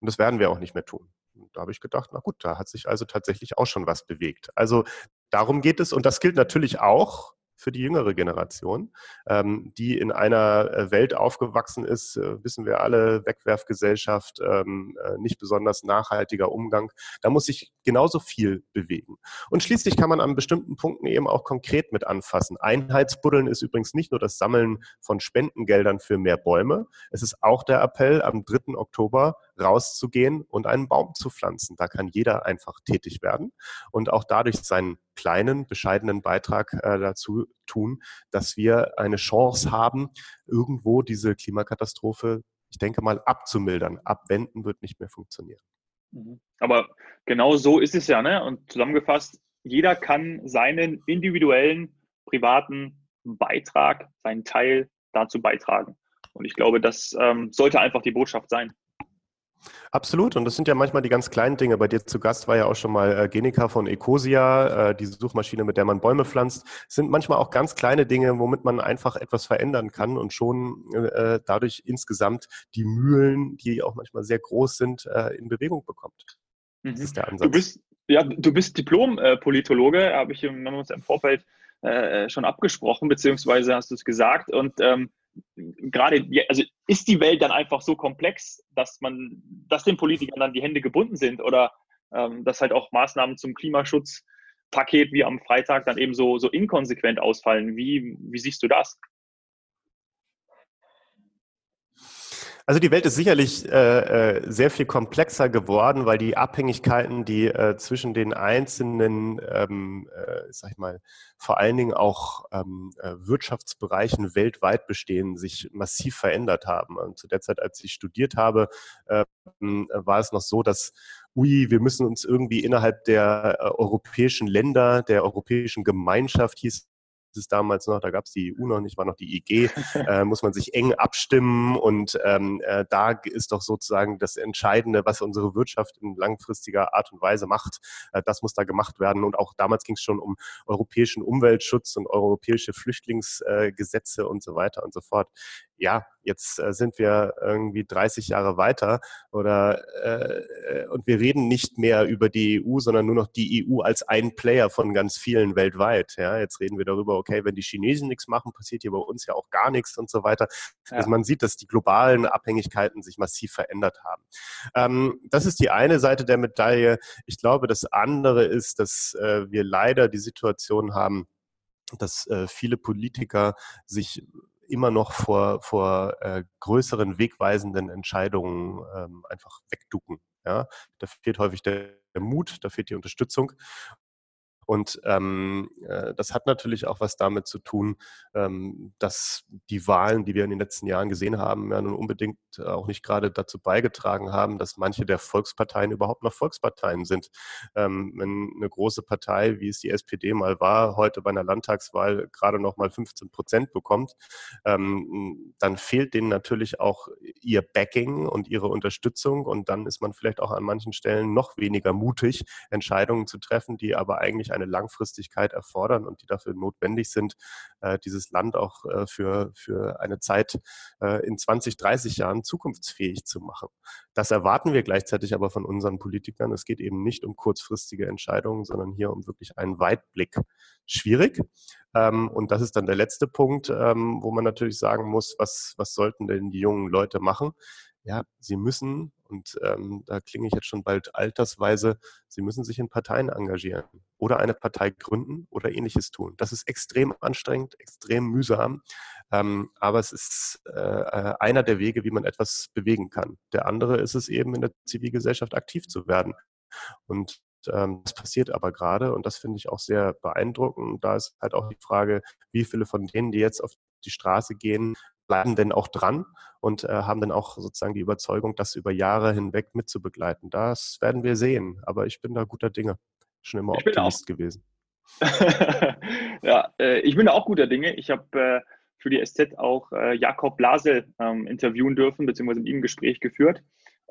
und das werden wir auch nicht mehr tun. Und da habe ich gedacht, na gut, da hat sich also tatsächlich auch schon was bewegt. Also darum geht es und das gilt natürlich auch für die jüngere Generation, ähm, die in einer äh, Welt aufgewachsen ist, äh, wissen wir alle, Wegwerfgesellschaft, ähm, äh, nicht besonders nachhaltiger Umgang. Da muss sich genauso viel bewegen. Und schließlich kann man an bestimmten Punkten eben auch konkret mit anfassen. Einheitsbuddeln ist übrigens nicht nur das Sammeln von Spendengeldern für mehr Bäume. Es ist auch der Appell, am 3. Oktober rauszugehen und einen Baum zu pflanzen. Da kann jeder einfach tätig werden und auch dadurch seinen kleinen, bescheidenen Beitrag äh, dazu tun, dass wir eine Chance haben, irgendwo diese Klimakatastrophe, ich denke mal, abzumildern. Abwenden wird nicht mehr funktionieren. Mhm. Aber genau so ist es ja, ne? Und zusammengefasst, jeder kann seinen individuellen, privaten Beitrag, seinen Teil dazu beitragen. Und ich glaube, das ähm, sollte einfach die Botschaft sein. Absolut. Und das sind ja manchmal die ganz kleinen Dinge. Bei dir zu Gast war ja auch schon mal äh, Genica von Ecosia, äh, diese Suchmaschine, mit der man Bäume pflanzt. Es sind manchmal auch ganz kleine Dinge, womit man einfach etwas verändern kann und schon äh, dadurch insgesamt die Mühlen, die auch manchmal sehr groß sind, äh, in Bewegung bekommt. Das mhm. ist der Ansatz. Du bist, ja, du bist Diplom-Politologe, habe ich uns im Vorfeld äh, schon abgesprochen, beziehungsweise hast du es gesagt. Und ähm, gerade, also ist die Welt dann einfach so komplex, dass man, dass den Politikern dann die Hände gebunden sind oder ähm, dass halt auch Maßnahmen zum Klimaschutzpaket wie am Freitag dann eben so, so inkonsequent ausfallen. Wie, wie siehst du das? Also die Welt ist sicherlich äh, äh, sehr viel komplexer geworden, weil die Abhängigkeiten, die äh, zwischen den einzelnen, ähm, äh, sag ich mal, vor allen Dingen auch ähm, äh, Wirtschaftsbereichen weltweit bestehen, sich massiv verändert haben. Und zu der Zeit, als ich studiert habe, äh, war es noch so, dass ui, wir müssen uns irgendwie innerhalb der äh, europäischen Länder, der europäischen Gemeinschaft, hieß es damals noch, da gab es die EU noch nicht, war noch die IG, äh, muss man sich eng abstimmen und ähm, äh, da ist doch sozusagen das Entscheidende, was unsere Wirtschaft in langfristiger Art und Weise macht, äh, das muss da gemacht werden und auch damals ging es schon um europäischen Umweltschutz und europäische Flüchtlingsgesetze und so weiter und so fort ja, jetzt äh, sind wir irgendwie 30 Jahre weiter oder äh, und wir reden nicht mehr über die EU, sondern nur noch die EU als ein Player von ganz vielen weltweit. Ja, jetzt reden wir darüber, okay, wenn die Chinesen nichts machen, passiert hier bei uns ja auch gar nichts und so weiter. Ja. Also man sieht, dass die globalen Abhängigkeiten sich massiv verändert haben. Ähm, das ist die eine Seite der Medaille. Ich glaube, das andere ist, dass äh, wir leider die Situation haben, dass äh, viele Politiker sich immer noch vor, vor äh, größeren wegweisenden Entscheidungen ähm, einfach wegducken. Ja? Da fehlt häufig der, der Mut, da fehlt die Unterstützung. Und ähm, äh, das hat natürlich auch was damit zu tun, ähm, dass die Wahlen, die wir in den letzten Jahren gesehen haben, ja nun unbedingt auch nicht gerade dazu beigetragen haben, dass manche der Volksparteien überhaupt noch Volksparteien sind. Ähm, wenn eine große Partei, wie es die SPD mal war, heute bei einer Landtagswahl gerade noch mal 15 Prozent bekommt, ähm, dann fehlt denen natürlich auch ihr Backing und ihre Unterstützung. Und dann ist man vielleicht auch an manchen Stellen noch weniger mutig, Entscheidungen zu treffen, die aber eigentlich eine Langfristigkeit erfordern und die dafür notwendig sind, äh, dieses Land auch äh, für, für eine Zeit äh, in 20, 30 Jahren zukunftsfähig zu machen. Das erwarten wir gleichzeitig aber von unseren Politikern. Es geht eben nicht um kurzfristige Entscheidungen, sondern hier um wirklich einen Weitblick. Schwierig. Ähm, und das ist dann der letzte Punkt, ähm, wo man natürlich sagen muss, was, was sollten denn die jungen Leute machen? ja, sie müssen, und ähm, da klinge ich jetzt schon bald altersweise, sie müssen sich in Parteien engagieren oder eine Partei gründen oder ähnliches tun. Das ist extrem anstrengend, extrem mühsam, ähm, aber es ist äh, äh einer der Wege, wie man etwas bewegen kann. Der andere ist es eben, in der Zivilgesellschaft aktiv zu werden. Und ähm, das passiert aber gerade und das finde ich auch sehr beeindruckend. Da ist halt auch die Frage, wie viele von denen, die jetzt auf die Straße gehen, bleiben denn auch dran und äh, haben dann auch sozusagen die Überzeugung, das über Jahre hinweg mitzubegleiten. Das werden wir sehen, aber ich bin da guter Dinge. Schon immer Optimist gewesen. ja, äh, ich bin da auch guter Dinge. Ich habe äh, für die SZ auch äh, Jakob Blasel ähm, interviewen dürfen, beziehungsweise mit ihm ein Gespräch geführt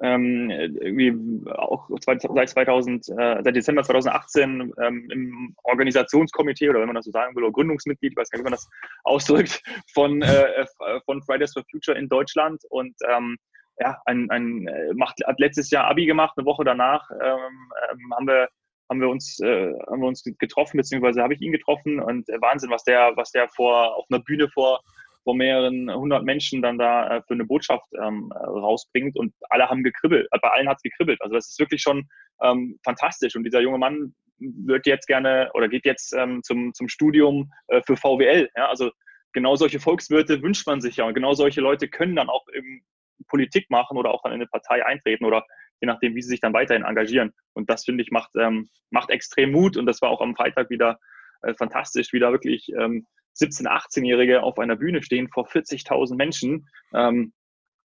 ähm, irgendwie auch seit, 2000, äh, seit Dezember 2018 ähm, im Organisationskomitee oder wenn man das so sagen will, oder Gründungsmitglied, ich weiß gar nicht, wie man das ausdrückt, von, äh, von Fridays for Future in Deutschland. Und ähm, ja, ein, ein, äh, macht, hat letztes Jahr Abi gemacht, eine Woche danach ähm, ähm, haben wir haben wir uns äh, haben wir uns getroffen beziehungsweise habe ich ihn getroffen. Und äh, Wahnsinn was der was der vor auf einer Bühne vor vor mehreren hundert Menschen dann da äh, für eine Botschaft ähm, äh, rausbringt und alle haben gekribbelt, äh, bei allen hat es gekribbelt. Also das ist wirklich schon ähm, fantastisch und dieser junge Mann wird jetzt gerne oder geht jetzt ähm, zum, zum Studium äh, für VWL. Ja? Also genau solche Volkswirte wünscht man sich ja und genau solche Leute können dann auch eben Politik machen oder auch dann in eine Partei eintreten oder je nachdem, wie sie sich dann weiterhin engagieren. Und das finde ich macht, ähm, macht extrem Mut und das war auch am Freitag wieder äh, fantastisch, wie da wirklich ähm, 17-, 18-Jährige auf einer Bühne stehen vor 40.000 Menschen. Ähm,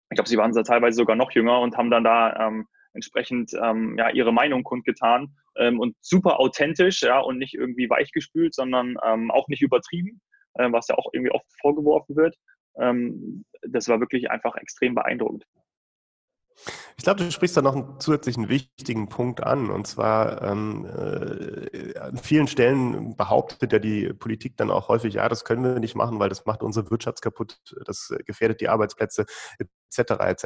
ich glaube, sie waren teilweise sogar noch jünger und haben dann da ähm, entsprechend ähm, ja, ihre Meinung kundgetan ähm, und super authentisch ja, und nicht irgendwie weichgespült, sondern ähm, auch nicht übertrieben, äh, was ja auch irgendwie oft vorgeworfen wird. Ähm, das war wirklich einfach extrem beeindruckend. Ich glaube, du sprichst da noch einen zusätzlichen wichtigen Punkt an. Und zwar ähm, äh, an vielen Stellen behauptet ja die Politik dann auch häufig, ja, das können wir nicht machen, weil das macht unsere Wirtschaft kaputt, das gefährdet die Arbeitsplätze etc. etc.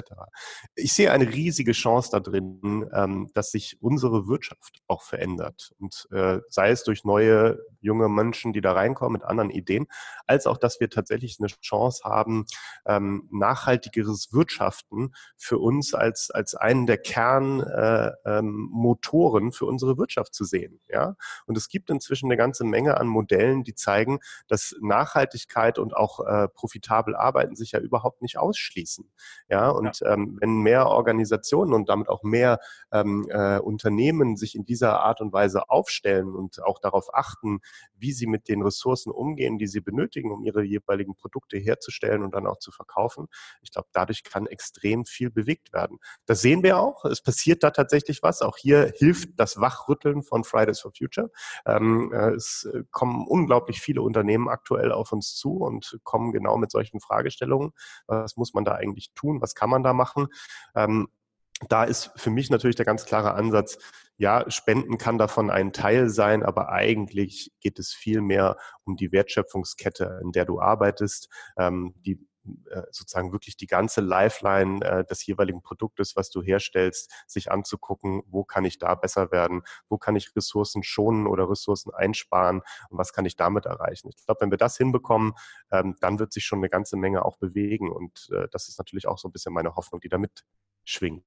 Ich sehe eine riesige Chance da drin, ähm, dass sich unsere Wirtschaft auch verändert. Und äh, sei es durch neue junge Menschen, die da reinkommen mit anderen Ideen, als auch, dass wir tatsächlich eine Chance haben, ähm, nachhaltigeres Wirtschaften für uns als, als einen der Kernmotoren äh, ähm, für unsere Wirtschaft zu sehen. Ja? Und es gibt inzwischen eine ganze Menge an Modellen, die zeigen, dass Nachhaltigkeit und auch äh, profitabel arbeiten sich ja überhaupt nicht ausschließen. Ja, und ja. Ähm, wenn mehr Organisationen und damit auch mehr ähm, äh, Unternehmen sich in dieser Art und Weise aufstellen und auch darauf achten, wie sie mit den Ressourcen umgehen, die sie benötigen, um ihre jeweiligen Produkte herzustellen und dann auch zu verkaufen, ich glaube, dadurch kann extrem viel bewegt werden. Das sehen wir auch. Es passiert da tatsächlich was. Auch hier hilft das Wachrütteln von Fridays for Future. Ähm, äh, es kommen unglaublich viele Unternehmen aktuell auf uns zu und kommen genau mit solchen Fragestellungen. Was muss man da eigentlich tun? Tun? Was kann man da machen? Ähm, da ist für mich natürlich der ganz klare Ansatz, ja, Spenden kann davon ein Teil sein, aber eigentlich geht es viel mehr um die Wertschöpfungskette, in der du arbeitest, ähm, die sozusagen wirklich die ganze Lifeline äh, des jeweiligen Produktes, was du herstellst, sich anzugucken, wo kann ich da besser werden, wo kann ich Ressourcen schonen oder Ressourcen einsparen und was kann ich damit erreichen. Ich glaube, wenn wir das hinbekommen, ähm, dann wird sich schon eine ganze Menge auch bewegen und äh, das ist natürlich auch so ein bisschen meine Hoffnung, die damit schwingt.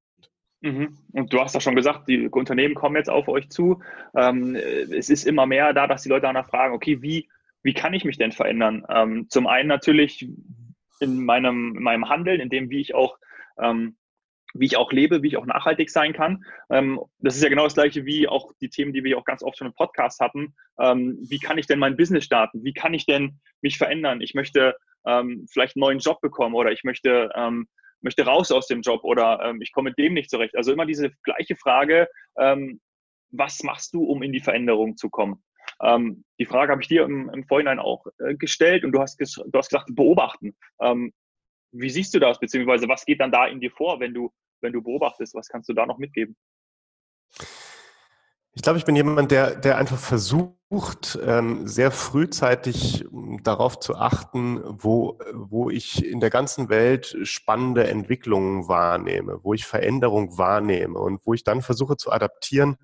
Mhm. Und du hast ja schon gesagt, die Unternehmen kommen jetzt auf euch zu. Ähm, es ist immer mehr da, dass die Leute danach fragen, okay, wie, wie kann ich mich denn verändern? Ähm, zum einen natürlich, in meinem, in meinem Handeln, in dem, wie ich auch ähm, wie ich auch lebe, wie ich auch nachhaltig sein kann. Ähm, das ist ja genau das gleiche wie auch die Themen, die wir auch ganz oft schon im Podcast hatten. Ähm, wie kann ich denn mein Business starten? Wie kann ich denn mich verändern? Ich möchte ähm, vielleicht einen neuen Job bekommen oder ich möchte, möchte raus aus dem Job oder ich komme mit dem nicht zurecht. Also immer diese gleiche Frage, was machst du, um in die Veränderung zu kommen? Ähm, die Frage habe ich dir im, im Vorhinein auch äh, gestellt und du hast, du hast gesagt, beobachten. Ähm, wie siehst du das, beziehungsweise was geht dann da in dir vor, wenn du, wenn du beobachtest? Was kannst du da noch mitgeben? Ich glaube, ich bin jemand, der, der einfach versucht, ähm, sehr frühzeitig ähm, darauf zu achten, wo, wo ich in der ganzen Welt spannende Entwicklungen wahrnehme, wo ich Veränderung wahrnehme und wo ich dann versuche zu adaptieren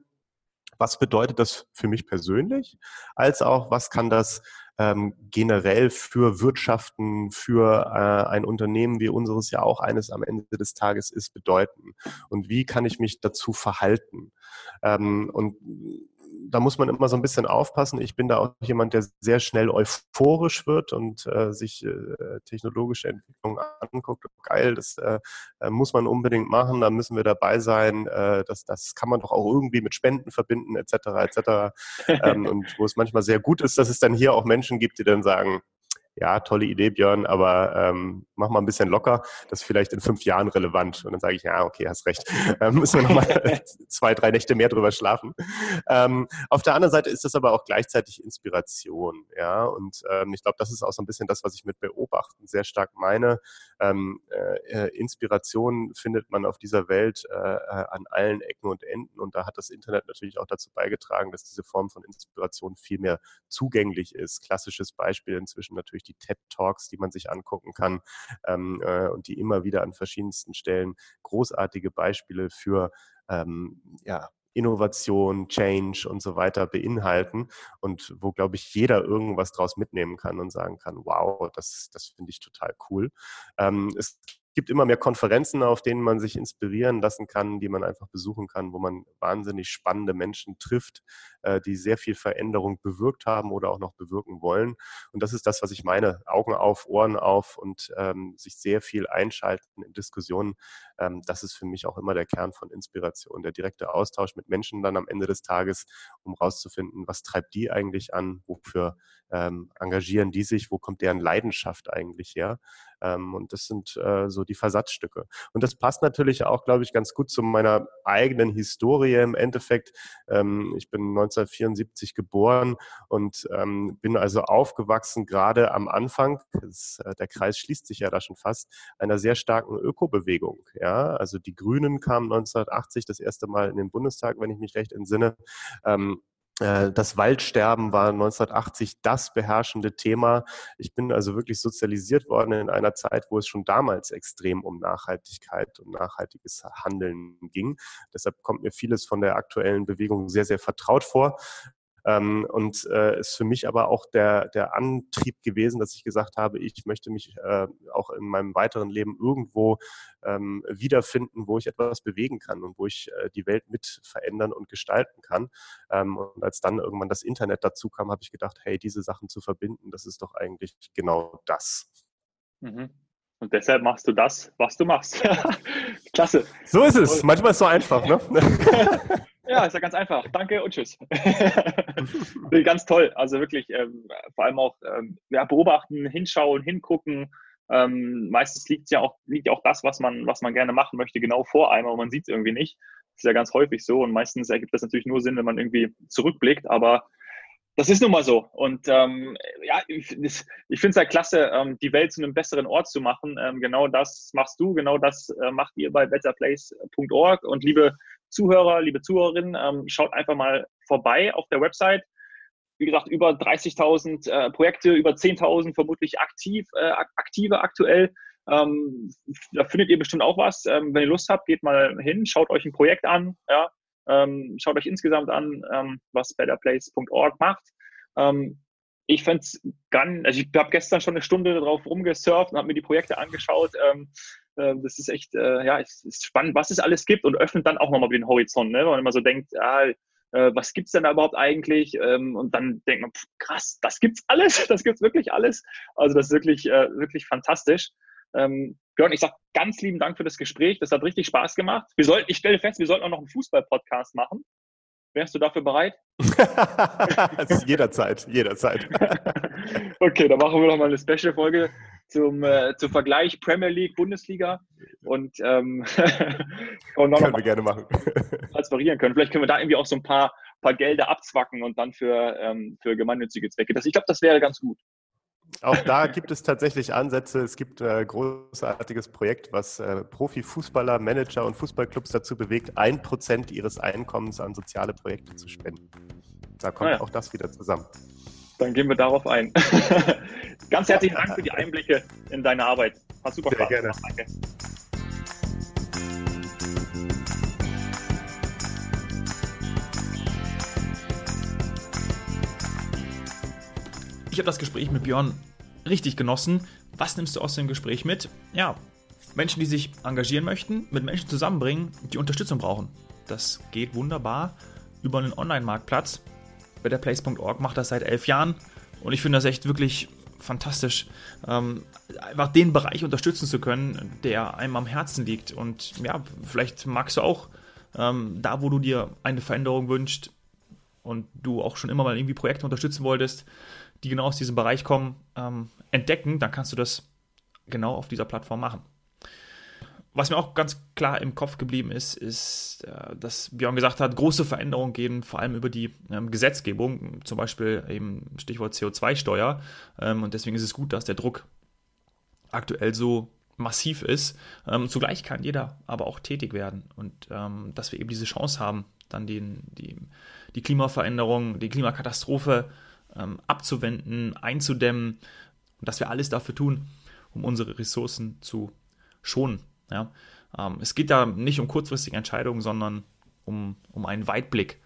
was bedeutet das für mich persönlich, als auch was kann das ähm, generell für Wirtschaften, für äh, ein Unternehmen wie unseres ja auch eines am Ende des Tages ist, bedeuten? Und wie kann ich mich dazu verhalten? Ähm, und da muss man immer so ein bisschen aufpassen. Ich bin da auch jemand, der sehr schnell euphorisch wird und äh, sich äh, technologische Entwicklungen anguckt. Geil, das äh, äh, muss man unbedingt machen, da müssen wir dabei sein. Äh, das, das kann man doch auch irgendwie mit Spenden verbinden, etc. etc. ähm, und wo es manchmal sehr gut ist, dass es dann hier auch Menschen gibt, die dann sagen, ja, tolle Idee, Björn, aber ähm, mach mal ein bisschen locker, das ist vielleicht in fünf Jahren relevant. Und dann sage ich, ja, okay, hast recht. Ähm, müssen wir nochmal zwei, drei Nächte mehr drüber schlafen. Ähm, auf der anderen Seite ist das aber auch gleichzeitig Inspiration, ja. Und ähm, ich glaube, das ist auch so ein bisschen das, was ich mit Beobachten sehr stark meine. Ähm, äh, Inspiration findet man auf dieser Welt äh, äh, an allen Ecken und Enden. Und da hat das Internet natürlich auch dazu beigetragen, dass diese Form von Inspiration viel mehr zugänglich ist. Klassisches Beispiel inzwischen natürlich die TED Talks, die man sich angucken kann ähm, äh, und die immer wieder an verschiedensten Stellen großartige Beispiele für ähm, ja, Innovation, Change und so weiter beinhalten und wo, glaube ich, jeder irgendwas draus mitnehmen kann und sagen kann, wow, das, das finde ich total cool. Ähm, es gibt immer mehr Konferenzen, auf denen man sich inspirieren lassen kann, die man einfach besuchen kann, wo man wahnsinnig spannende Menschen trifft, äh, die sehr viel Veränderung bewirkt haben oder auch noch bewirken wollen. Und das ist das, was ich meine. Augen auf, Ohren auf und ähm, sich sehr viel einschalten in Diskussionen. Ähm, das ist für mich auch immer der Kern von Inspiration. Der direkte Austausch mit Menschen dann am Ende des Tages, um rauszufinden, was treibt die eigentlich an, wofür ähm, engagieren die sich, wo kommt deren Leidenschaft eigentlich her. Ähm, und das sind äh, so die Versatzstücke. Und das passt natürlich auch, glaube ich, ganz gut zu meiner eigenen Historie im Endeffekt. Ähm, ich bin 1974 geboren und ähm, bin also aufgewachsen, gerade am Anfang, das, äh, der Kreis schließt sich ja da schon fast, einer sehr starken Ökobewegung. Ja? Also die Grünen kamen 1980 das erste Mal in den Bundestag, wenn ich mich recht entsinne. Äh, das Waldsterben war 1980 das beherrschende Thema. Ich bin also wirklich sozialisiert worden in einer Zeit, wo es schon damals extrem um Nachhaltigkeit und nachhaltiges Handeln ging. Deshalb kommt mir vieles von der aktuellen Bewegung sehr, sehr vertraut vor. Ähm, und äh, ist für mich aber auch der, der Antrieb gewesen, dass ich gesagt habe, ich möchte mich äh, auch in meinem weiteren Leben irgendwo ähm, wiederfinden, wo ich etwas bewegen kann und wo ich äh, die Welt mit verändern und gestalten kann. Ähm, und als dann irgendwann das Internet dazu kam, habe ich gedacht, hey, diese Sachen zu verbinden, das ist doch eigentlich genau das. Mhm. Und deshalb machst du das, was du machst. Klasse. So ist es. Manchmal ist es so einfach, ne? Ja, ist ja ganz einfach. Danke und tschüss. ganz toll. Also wirklich, ähm, vor allem auch ähm, ja, beobachten, hinschauen, hingucken. Ähm, meistens liegt ja auch, liegt ja auch das, was man, was man gerne machen möchte, genau vor einem, aber man sieht es irgendwie nicht. Das ist ja ganz häufig so. Und meistens ergibt das natürlich nur Sinn, wenn man irgendwie zurückblickt, aber das ist nun mal so. Und ähm, ja, ich, ich finde es ja klasse, ähm, die Welt zu einem besseren Ort zu machen. Ähm, genau das machst du, genau das äh, macht ihr bei betterplace.org. Und liebe Zuhörer, liebe Zuhörerinnen, ähm, schaut einfach mal vorbei auf der Website. Wie gesagt, über 30.000 äh, Projekte, über 10.000 vermutlich aktiv, äh, aktive aktuell. Ähm, da findet ihr bestimmt auch was. Ähm, wenn ihr Lust habt, geht mal hin, schaut euch ein Projekt an, ja, ähm, schaut euch insgesamt an, ähm, was betterplace.org macht. Ähm, ich fände es ganz, also ich habe gestern schon eine Stunde drauf rumgesurft und habe mir die Projekte angeschaut. Ähm, äh, das ist echt, äh, ja, es ist spannend, was es alles gibt und öffnet dann auch nochmal den Horizont, ne? wenn man immer so denkt, ah, was gibt's denn da überhaupt eigentlich? Ähm, und dann denkt man, pff, krass, das gibt's alles, das gibt's wirklich alles. Also das ist wirklich, äh, wirklich fantastisch. Ähm, Björn, ich sage ganz lieben Dank für das Gespräch. Das hat richtig Spaß gemacht. Wir sollten, ich stelle fest, wir sollten auch noch einen Fußball-Podcast machen. Wärst du dafür bereit? jederzeit, jederzeit. okay, dann machen wir noch mal eine Special-Folge zum, äh, zum Vergleich Premier League, Bundesliga und, ähm, können wir gerne machen. transferieren können. Vielleicht können wir da irgendwie auch so ein paar, paar Gelder abzwacken und dann für, ähm, für gemeinnützige Zwecke. Das, ich glaube, das wäre ganz gut. Auch da gibt es tatsächlich Ansätze. Es gibt ein großartiges Projekt, was äh, Profifußballer, Manager und Fußballclubs dazu bewegt, ein Prozent ihres Einkommens an soziale Projekte zu spenden. Da kommt ah ja. auch das wieder zusammen. Dann gehen wir darauf ein. Ganz herzlichen Dank für die Einblicke in deine Arbeit. Hat super Sehr Spaß gerne. Danke. Habe das Gespräch mit Björn richtig genossen. Was nimmst du aus dem Gespräch mit? Ja, Menschen, die sich engagieren möchten, mit Menschen zusammenbringen, die Unterstützung brauchen. Das geht wunderbar über einen Online-Marktplatz. BetterPlace.org macht das seit elf Jahren und ich finde das echt wirklich fantastisch, ähm, einfach den Bereich unterstützen zu können, der einem am Herzen liegt. Und ja, vielleicht magst du auch ähm, da, wo du dir eine Veränderung wünschst und du auch schon immer mal irgendwie Projekte unterstützen wolltest, die genau aus diesem Bereich kommen, ähm, entdecken, dann kannst du das genau auf dieser Plattform machen. Was mir auch ganz klar im Kopf geblieben ist, ist, äh, dass Björn gesagt hat, große Veränderungen gehen vor allem über die ähm, Gesetzgebung, zum Beispiel eben Stichwort CO2-Steuer. Ähm, und deswegen ist es gut, dass der Druck aktuell so massiv ist. Ähm, zugleich kann jeder aber auch tätig werden und ähm, dass wir eben diese Chance haben, dann den, die, die Klimaveränderung, die Klimakatastrophe ähm, abzuwenden, einzudämmen und dass wir alles dafür tun, um unsere Ressourcen zu schonen. Ja? Ähm, es geht da nicht um kurzfristige Entscheidungen, sondern um, um einen Weitblick.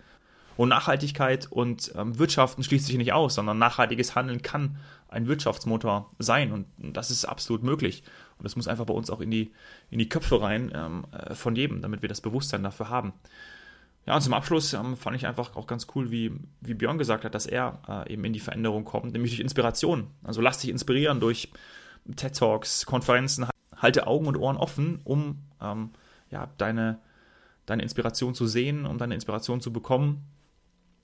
Und Nachhaltigkeit und ähm, Wirtschaften schließt sich nicht aus, sondern nachhaltiges Handeln kann ein Wirtschaftsmotor sein und das ist absolut möglich. Und das muss einfach bei uns auch in die, in die Köpfe rein ähm, äh, von jedem, damit wir das Bewusstsein dafür haben. Ja, und zum Abschluss ähm, fand ich einfach auch ganz cool, wie, wie Björn gesagt hat, dass er äh, eben in die Veränderung kommt, nämlich durch Inspiration. Also lass dich inspirieren durch TED Talks, Konferenzen, halte Augen und Ohren offen, um ähm, ja, deine, deine Inspiration zu sehen, um deine Inspiration zu bekommen,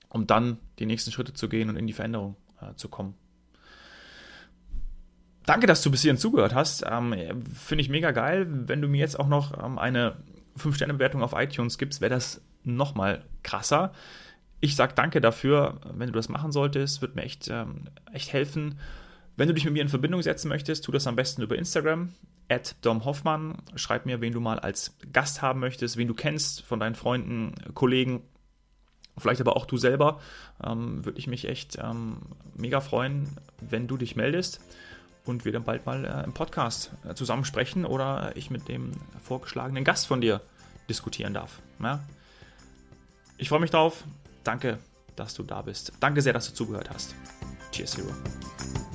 um dann die nächsten Schritte zu gehen und in die Veränderung äh, zu kommen. Danke, dass du bis hierhin zugehört hast. Ähm, Finde ich mega geil. Wenn du mir jetzt auch noch ähm, eine 5-Sterne-Bewertung auf iTunes gibst, wäre das nochmal krasser. Ich sage danke dafür, wenn du das machen solltest. Wird mir echt, ähm, echt helfen. Wenn du dich mit mir in Verbindung setzen möchtest, tu das am besten über Instagram, at Dom Hoffmann. Schreib mir, wen du mal als Gast haben möchtest, wen du kennst von deinen Freunden, Kollegen, vielleicht aber auch du selber. Ähm, Würde ich mich echt ähm, mega freuen, wenn du dich meldest und wir dann bald mal äh, im Podcast äh, zusammen sprechen oder ich mit dem vorgeschlagenen Gast von dir diskutieren darf. Ja? Ich freue mich drauf. Danke, dass du da bist. Danke sehr, dass du zugehört hast. Cheers, Hero.